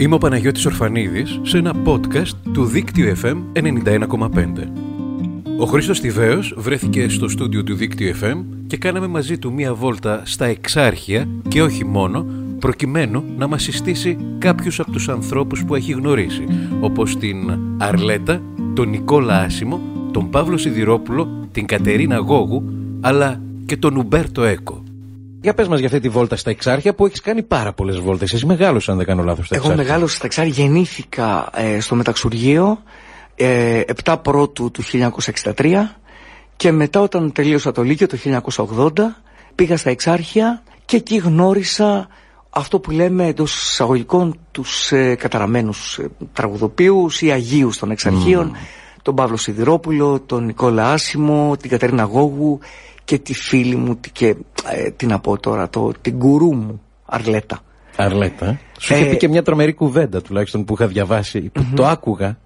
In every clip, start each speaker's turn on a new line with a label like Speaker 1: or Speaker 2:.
Speaker 1: Είμαι ο Παναγιώτης Ορφανίδης σε ένα podcast του Δίκτυου FM 91,5. Ο Χρήστος Τιβαίος βρέθηκε στο στούντιο του Δίκτυου FM και κάναμε μαζί του μία βόλτα στα εξάρχεια και όχι μόνο, προκειμένου να μας συστήσει κάποιους από τους ανθρώπους που έχει γνωρίσει, όπως την Αρλέτα, τον Νικόλα Άσιμο, τον Παύλο Σιδηρόπουλο, την Κατερίνα Γόγου, αλλά και τον Ουμπέρτο Έκο. Για πες μας για αυτή τη βόλτα στα Εξάρχεια που έχεις κάνει πάρα πολλές βόλτες. Εσύ μεγάλο, αν δεν κάνω λάθος, στα
Speaker 2: Εγώ μεγάλο στα Εξάρχεια. Γεννήθηκα ε, στο Μεταξουργείο ε, 7 πρώτου του 1963 και μετά όταν τελείωσα το Λύκειο το 1980 πήγα στα Εξάρχεια και εκεί γνώρισα αυτό που λέμε εντός εισαγωγικών τους ε, καταραμένους ε, τραγουδοποιούς ή αγίους των Εξαρχείων τον Παύλο Σιδηρόπουλο, τον Νικόλα Άσιμο, την Κατερίνα Γόγου και τη φίλη μου και ε, τι να πω τώρα, το, την κουρού μου Αρλέτα.
Speaker 1: Αρλέτα. Ε. Σου είχε
Speaker 2: Ε,
Speaker 1: πει και μια τρομερή κουβέντα τουλάχιστον που είχα διαβάσει, που το άκουγα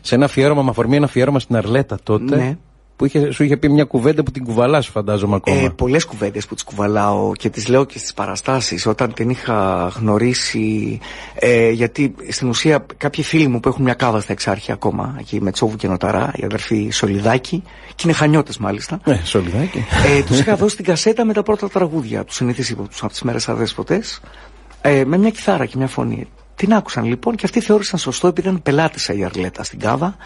Speaker 1: σε ένα αφιέρωμα, με αφορμή ένα αφιέρωμα στην Αρλέτα τότε.
Speaker 2: Ναι.
Speaker 1: Που είχε, σου είχε πει μια κουβέντα που την κουβαλάς, φαντάζομαι ακόμα.
Speaker 2: Ε, πολλές κουβέντες που τις κουβαλάω και τις λέω και στις παραστάσεις όταν την είχα γνωρίσει ε, γιατί στην ουσία κάποιοι φίλοι μου που έχουν μια κάβα στα εξάρχεια ακόμα εκεί με Τσόβου και Νοταρά η αδερφή Σολιδάκη και είναι χανιώτες μάλιστα
Speaker 1: Ε, σολιδάκι.
Speaker 2: ε, τους είχα δώσει την κασέτα με τα πρώτα τραγούδια τους συνήθεις ύποπτους από τις μέρες αδέσποτες ε, με μια κιθάρα και μια φωνή την άκουσαν λοιπόν και αυτοί θεώρησαν σωστό επειδή ήταν πελάτησα η Αρλέτα στην Κάβα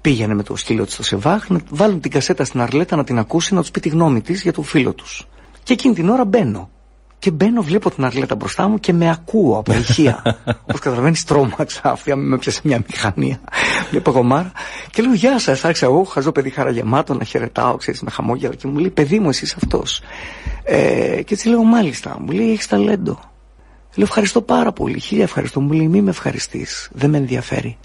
Speaker 2: πήγαινε με το σκύλο της στο Σεβάχ να βάλουν την κασέτα στην Αρλέτα να την ακούσει να τους πει τη γνώμη της για τον φίλο τους και εκείνη την ώρα μπαίνω και μπαίνω, βλέπω την Αρλέτα μπροστά μου και με ακούω από ηχεία. Όπω καταλαβαίνεις, τρόμαξα. Αυτή με πιάσε μια μηχανία. Βλέπω γομάρα. Και λέω, Γεια σας. Άρχισα εγώ, χαζό παιδί χαραγεμάτο, να χαιρετάω, ξέρεις, με χαμόγελα. Και μου λέει, Παιδί μου, εσύ είσαι αυτός. Ε, και έτσι λέω, Μάλιστα. Μου λέει, Έχεις ταλέντο. Λέω, Ευχαριστώ πάρα πολύ. Χίλια ευχαριστώ. Μου λέει, Μη με ευχαριστείς. Δεν με ενδιαφέρει.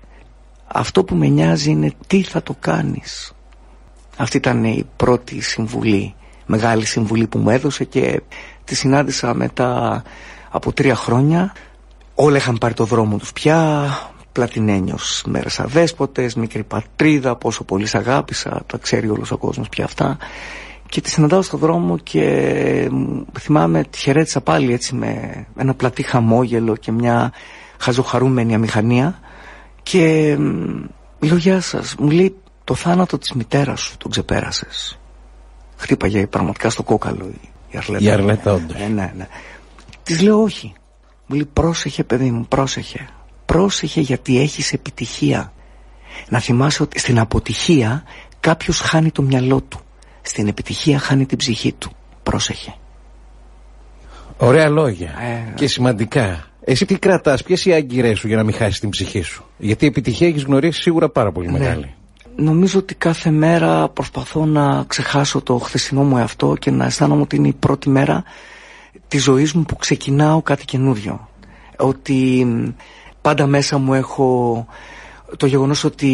Speaker 2: Αυτό που με νοιάζει είναι τι θα το κάνεις. Αυτή ήταν η πρώτη συμβουλή, μεγάλη συμβουλή που μου έδωσε και τη συνάντησα μετά από τρία χρόνια. Όλα είχαν πάρει το δρόμο τους πια, πλατινένιος μέρες αδέσποτες, μικρή πατρίδα, πόσο πολύ σ' αγάπησα, τα ξέρει όλος ο κόσμος πια αυτά. Και τη συναντάω στον δρόμο και μου θυμάμαι τη χαιρέτησα πάλι έτσι με ένα πλατή χαμόγελο και μια χαζοχαρούμενη αμηχανία και μ, λέω γεια σας, μου λέει το θάνατο της μητέρας σου τον ξεπέρασες. Χτύπαγε πραγματικά στο κόκαλο η, η Αρλέτα.
Speaker 1: Η Αρλέτα, όντως.
Speaker 2: Ε, ναι, ναι. Της λέω όχι. Μου λέει πρόσεχε παιδί μου, πρόσεχε. Πρόσεχε γιατί έχεις επιτυχία. Να θυμάσαι ότι στην αποτυχία κάποιος χάνει το μυαλό του. Στην επιτυχία χάνει την ψυχή του. Πρόσεχε.
Speaker 1: Ωραία λόγια.
Speaker 2: Ε,
Speaker 1: και σημαντικά. Εσύ τι κρατάς, ποιες οι άγκυρές σου για να μην χάσεις την ψυχή σου; Γιατί η επιτυχία έχεις γνωρίσει σίγουρα πάρα πολύ
Speaker 2: Ναι.
Speaker 1: μεγάλη.
Speaker 2: Νομίζω ότι κάθε μέρα προσπαθώ να ξεχάσω το χθεσινό μου εαυτό και να αισθάνομαι ότι είναι η πρώτη μέρα της ζωής μου που ξεκινάω κάτι καινούριο. Ότι μ, πάντα μέσα μου έχω το γεγονός ότι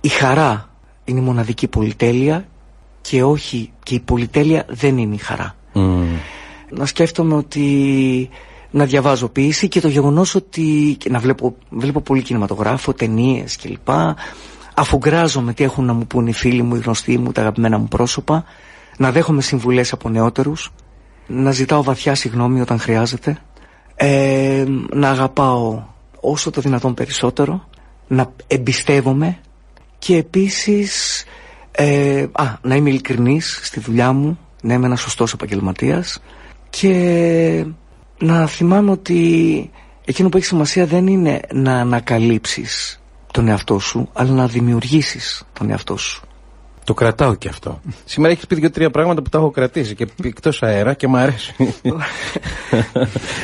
Speaker 2: η χαρά είναι η μοναδική πολυτέλεια και όχι και η πολυτέλεια δεν είναι η χαρά.
Speaker 1: Μμμ.
Speaker 2: Να σκέφτομαι ότι να διαβάζω ποίηση και το γεγονός ότι και να βλέπω, βλέπω πολύ κινηματογράφο, ταινίες κλπ. Αφουγκράζομαι τι έχουν να μου πούν οι φίλοι μου, οι γνωστοί μου, τα αγαπημένα μου πρόσωπα. Να δέχομαι συμβουλές από νεότερους. Να ζητάω βαθιά συγγνώμη όταν χρειάζεται. Ε, να αγαπάω όσο το δυνατόν περισσότερο. Να εμπιστεύομαι. Και επίσης ε, α, να είμαι ειλικρινής στη δουλειά μου. Να είμαι ένας σωστός επαγγελματίας. Και να θυμάμαι ότι εκείνο που έχει σημασία δεν είναι να ανακαλύψεις τον εαυτό σου, αλλά να δημιουργήσεις τον εαυτό σου.
Speaker 1: Το κρατάω και αυτό. Σήμερα έχεις πει δύο-τρία πράγματα που τα έχω κρατήσει και εκτός αέρα και μου αρέσει.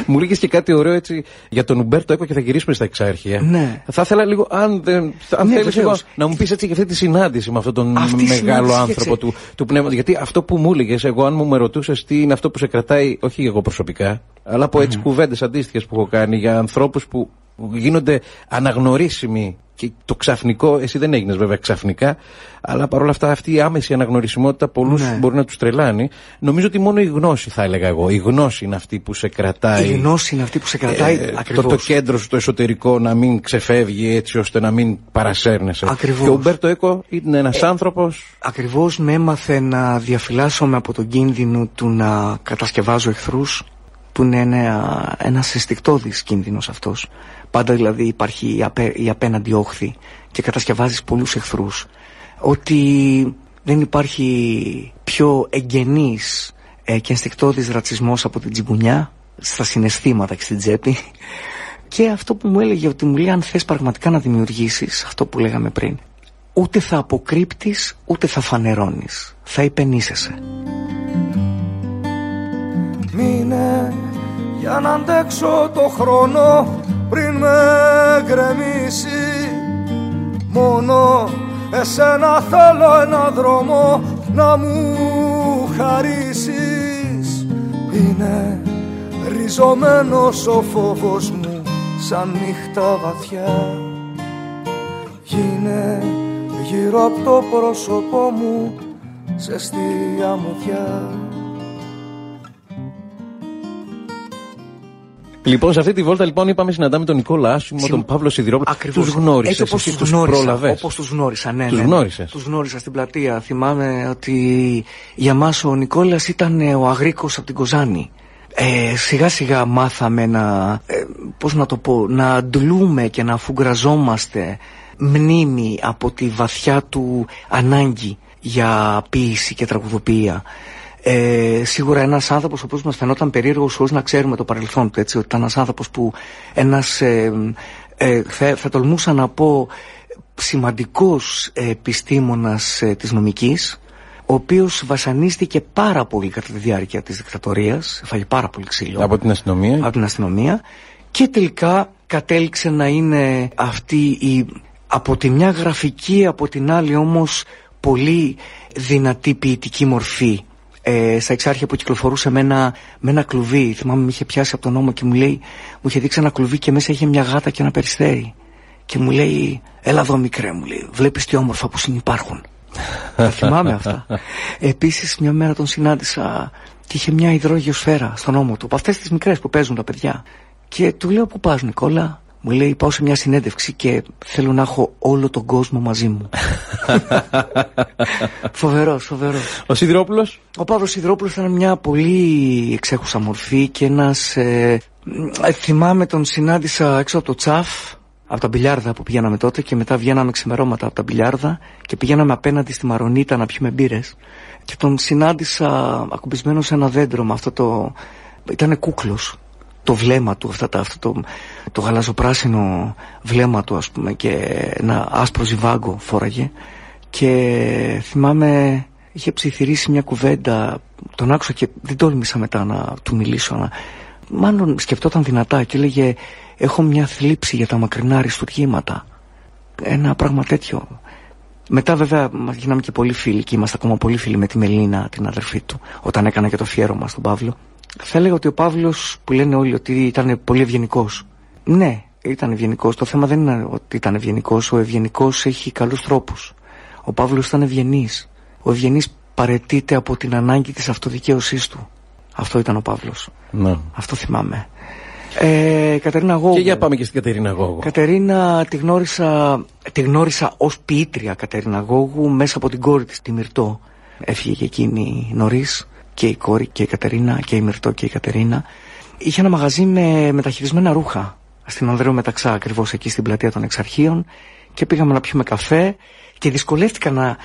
Speaker 1: μου λέγε και κάτι ωραίο έτσι για τον Ουμπέρτο Έκο και θα γυρίσουμε στα εξάρχεια.
Speaker 2: Ναι.
Speaker 1: Θα ήθελα λίγο, αν, δεν, αν
Speaker 2: Ναι,
Speaker 1: θέλεις λίγο,
Speaker 2: βεβαίως.
Speaker 1: να μου πεις έτσι για αυτή τη συνάντηση με αυτόν τον
Speaker 2: Αυτή η
Speaker 1: μεγάλο
Speaker 2: συνάντηση,
Speaker 1: άνθρωπο του, του πνεύματος. Γιατί αυτό που μου έλεγες, εγώ αν μου με ρωτούσες τι είναι αυτό που σε κρατάει, όχι εγώ προσωπικά, αλλά από έτσι κουβέντες αντίστοιχες που έχω κάνει για ανθρώπους που γίνονται αναγνωρίσιμοι και το ξαφνικό, εσύ δεν έγινες βέβαια ξαφνικά, αλλά παρόλα αυτά αυτή η άμεση αναγνωρισιμότητα πολλούς
Speaker 2: Ναι.
Speaker 1: μπορεί να τους τρελάνει. Νομίζω ότι μόνο η γνώση, θα έλεγα εγώ, η γνώση είναι αυτή που σε κρατάει.
Speaker 2: Η γνώση είναι αυτή που σε κρατάει
Speaker 1: Ε, το,
Speaker 2: ακριβώς.
Speaker 1: το κέντρο σου, το εσωτερικό να μην ξεφεύγει έτσι ώστε να μην παρασέρνεσαι.
Speaker 2: Ακριβώς.
Speaker 1: Και ο Ουμπέρτο Έκο είναι ένας άνθρωπος.
Speaker 2: Ακριβώς με έμαθε να διαφυλάσσομαι από τον κίνδυνο του να κατασκευάζω εχθρούς, που είναι ένα, ένας αισθηκτόδης κίνδυνος αυτός. Πάντα δηλαδή υπάρχει η, απέ, η απέναντι όχθη και κατασκευάζεις πολλούς εχθρούς. Ότι δεν υπάρχει πιο εγγενής ε, και αισθηκτόδης ρατσισμός από την τσιγκουνιά στα συναισθήματα και στην τσέπη. Και αυτό που μου έλεγε ότι μου λέει αν θες πραγματικά να δημιουργήσεις αυτό που λέγαμε πριν ούτε θα αποκρύπτεις ούτε θα φανερώνεις. Θα υπενήσεσαι
Speaker 3: Μείνε για να αντέξω το χρόνο πριν με γκρεμίσει. Μόνο εσένα θέλω ένα δρόμο να μου χαρίσεις. Είναι ριζωμένος ο φόβος μου σαν νύχτα βαθιά. Γίνε γύρω από το πρόσωπό μου σε στία μουδιά
Speaker 1: Λοιπόν, σε αυτή τη βόλτα λοιπόν είπαμε συναντάμε τον Νικόλα Άσιμο, τον Παύλο Σιδηρόπουλο.
Speaker 2: Ακριβώς.
Speaker 1: Τους γνώρισες,
Speaker 2: Έτσι όπως
Speaker 1: εσύ
Speaker 2: τους
Speaker 1: τους
Speaker 2: γνώρισα,
Speaker 1: πρόλαβες;
Speaker 2: όπως τους γνώρισα, ναι,
Speaker 1: Τους
Speaker 2: ναι.
Speaker 1: γνώρισες;
Speaker 2: Τους γνώρισα στην πλατεία. Θυμάμαι ότι για μας ο Νικόλας ήταν ε, ο αγρίκος από την Κοζάνη. Ε, σιγά σιγά μάθαμε να, ε, πώς να το πω, να αντλούμε και να αφουγκραζόμαστε μνήμη από τη βαθιά του ανάγκη για ποίηση και τραγουδοποιία. Ε, σίγουρα ένας άνθρωπος ο οποίος μας φαινόταν περίεργος χωρίς να ξέρουμε το παρελθόν του έτσι, ότι ήταν ένας άνθρωπος που ένας ε, ε, θα, θα τολμούσα να πω σημαντικός επιστήμονας ε, της νομικής ο οποίος βασανίστηκε πάρα πολύ κατά τη διάρκεια της δικτατορίας φάγε πάρα πολύ ξύλο
Speaker 1: Από την αστυνομία;
Speaker 2: από την αστυνομία και τελικά κατέληξε να είναι αυτή η από τη μια γραφική από την άλλη όμως πολύ δυνατή ποιητική μορφή ε, στα εξάρχεια που κυκλοφορούσε με ένα, με ένα κλουβί θυμάμαι με είχε πιάσει από τον νόμο και μου λέει μου είχε δείξει ένα κλουβί και μέσα είχε μια γάτα και ένα περιστέρι και μου λέει έλα εδώ μικρέ μου λέει βλέπεις τι όμορφα που συνυπάρχουν τα θυμάμαι αυτά. Επίσης μια μέρα τον συνάντησα και είχε μια υδρόγειο σφαίρα στον ώμο του. Από αυτές τις μικρές που παίζουν τα παιδιά. Και του λέω πού πας Νικόλα; Μου λέει πάω σε μια συνέντευξη και θέλω να έχω όλο τον κόσμο μαζί μου. φοβερός, φοβερός.
Speaker 1: Ο Σιδηρόπουλος;
Speaker 2: Ο Παύλος Σιδρόπουλος ήταν μια πολύ εξέχουσα μορφή και ένας... Ε, ε, θυμάμαι τον συνάντησα έξω από το τσαφ, από τα μπιλιάρδα που πηγαίναμε τότε και μετά βγαίναμε ξημερώματα από τα μπιλιάρδα και πηγαίναμε απέναντι στη Μαρονίτα να πιούμε μπύρες και τον συνάντησα ακουμπισμένος σε ένα δέντρο με αυτό το... ήταν κούκλος το βλέμμα του, αυτά τα, αυτό το, το γαλαζοπράσινο βλέμμα του ας πούμε και ένα άσπρο ζιβάγκο φόραγε. Και θυμάμαι είχε ψιθυρίσει μια κουβέντα τον άκουσα και δεν τόλμησα μετά να του μιλήσω να... μάλλον σκεφτόταν δυνατά και έλεγε έχω μια θλίψη για τα μακρινά αριστουργήματα ένα πράγμα τέτοιο. Μετά βέβαια μας γίναμε και πολύ φίλοι και είμαστε ακόμα πολύ φίλοι με τη Μελίνα την αδερφή του όταν έκανα και το φιέρωμα στον Παύλο θα έλεγα ότι ο Παύλος που λένε όλοι ότι ήταν πολύ ευγενικός. Ναι, ήταν ευγενικός. Το θέμα δεν είναι ότι ήταν ευγενικός. Ο ευγενικός έχει καλούς τρόπους. Ο Παύλος ήταν ευγενής. Ο ευγενής παρετείται από την ανάγκη της αυτοδικαίωσής του. Αυτό ήταν ο Παύλος.
Speaker 1: Ναι.
Speaker 2: Αυτό θυμάμαι. Ε, Κατερίνα Γόγου.
Speaker 1: Και για πάμε και στην Κατερίνα Γόγου.
Speaker 2: Κατερίνα τη γνώρισα, τη γνώρισα ως ποιήτρια Κατερίνα Γόγου μέσα από την κόρη της τη Μυρτώ. Έφυγε και εκείνη νωρίς και η κόρη και η Κατερίνα και η Μυρτώ και η Κατερίνα. Είχε ένα μαγαζί με μεταχειρισμένα ρούχα στην Ανδρέου Μεταξά ακριβώς εκεί στην πλατεία των Εξαρχείων και πήγαμε να πιούμε καφέ και δυσκολεύτηκα να,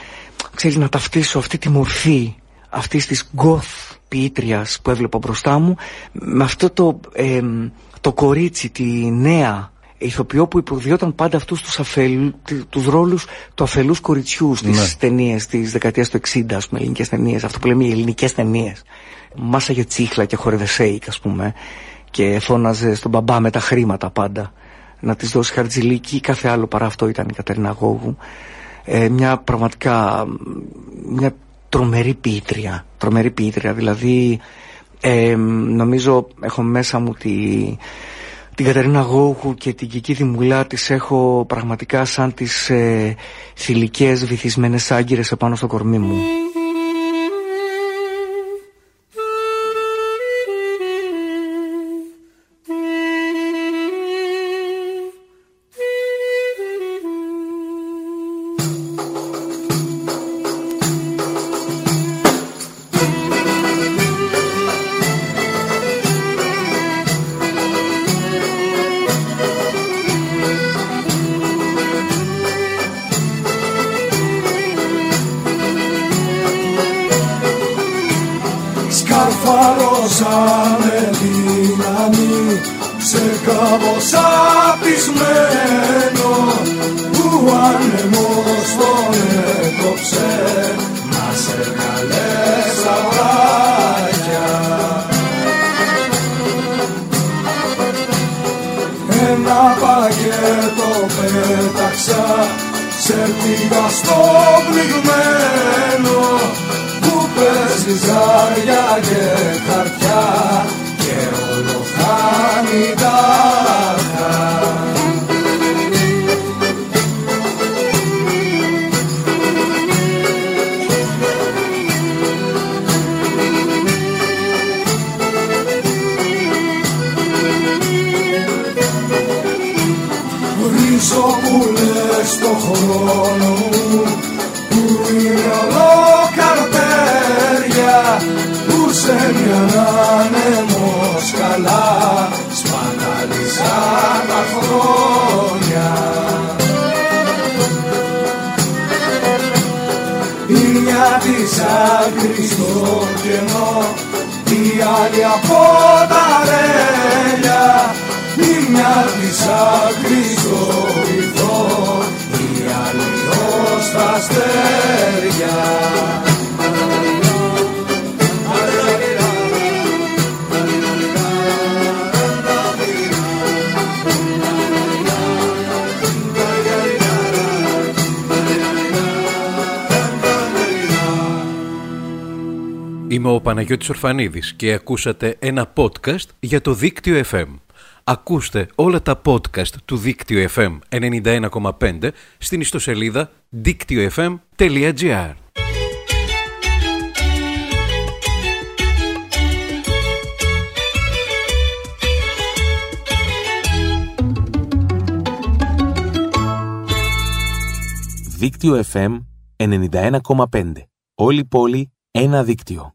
Speaker 2: ξέρεις, να ταυτίσω αυτή τη μορφή αυτής της goth ποιήτριας που έβλεπα μπροστά μου με αυτό το, ε, το κορίτσι, τη νέα ηθοποιό που υποδίωταν πάντα αυτούς τους, αφελ, τους ρόλους του αφελούς κοριτσιού στις
Speaker 1: Ναι.
Speaker 2: ταινίες της δεκαετίας του 60 ας πούμε ελληνικές ταινίες αυτό που λέμε οι ελληνικές ταινίες. Μάσαγε τσίχλα και χόρευε σέικ ας πούμε και φώναζε στον μπαμπά με τα χρήματα πάντα να της δώσει χαρτζηλίκι κάθε άλλο παρά αυτό ήταν η Κατερίνα Γόγου. Ε, μια πραγματικά μια τρομερή ποιήτρια τρομερή ποιήτρια. Δηλαδή ε, νομίζω έχω μέσα μου τη, την Κατερίνα Γόγου και την Κική Δημουλά τις έχω πραγματικά σαν τις ε, θηλυκές βυθισμένες άγκυρες επάνω στο κορμί μου φτάνει σε κάπως απισμένο που άνεμος τον έκοψε. Μας έβγαλε στα βράχια Ένα πακέτο πέταξα σερτίγα στο πληγμένο που παίζει ζάρια και χαρτιά και όλο χάνει τα μια της άκρης στο κενό η άλλη από τα ρέλια η μια της άκρης στο βυθό η άλλη ως τα αστέρια
Speaker 1: Παναγιώτης Ορφανίδης και ακούσατε ένα podcast για το Δίκτυο FM. Ακούστε όλα τα podcast του Δίκτυο FM 91,5 στην ιστοσελίδα δίκτυοfm.gr
Speaker 4: Δίκτυο FM 91,5. Όλη πόλη, ένα δίκτυο.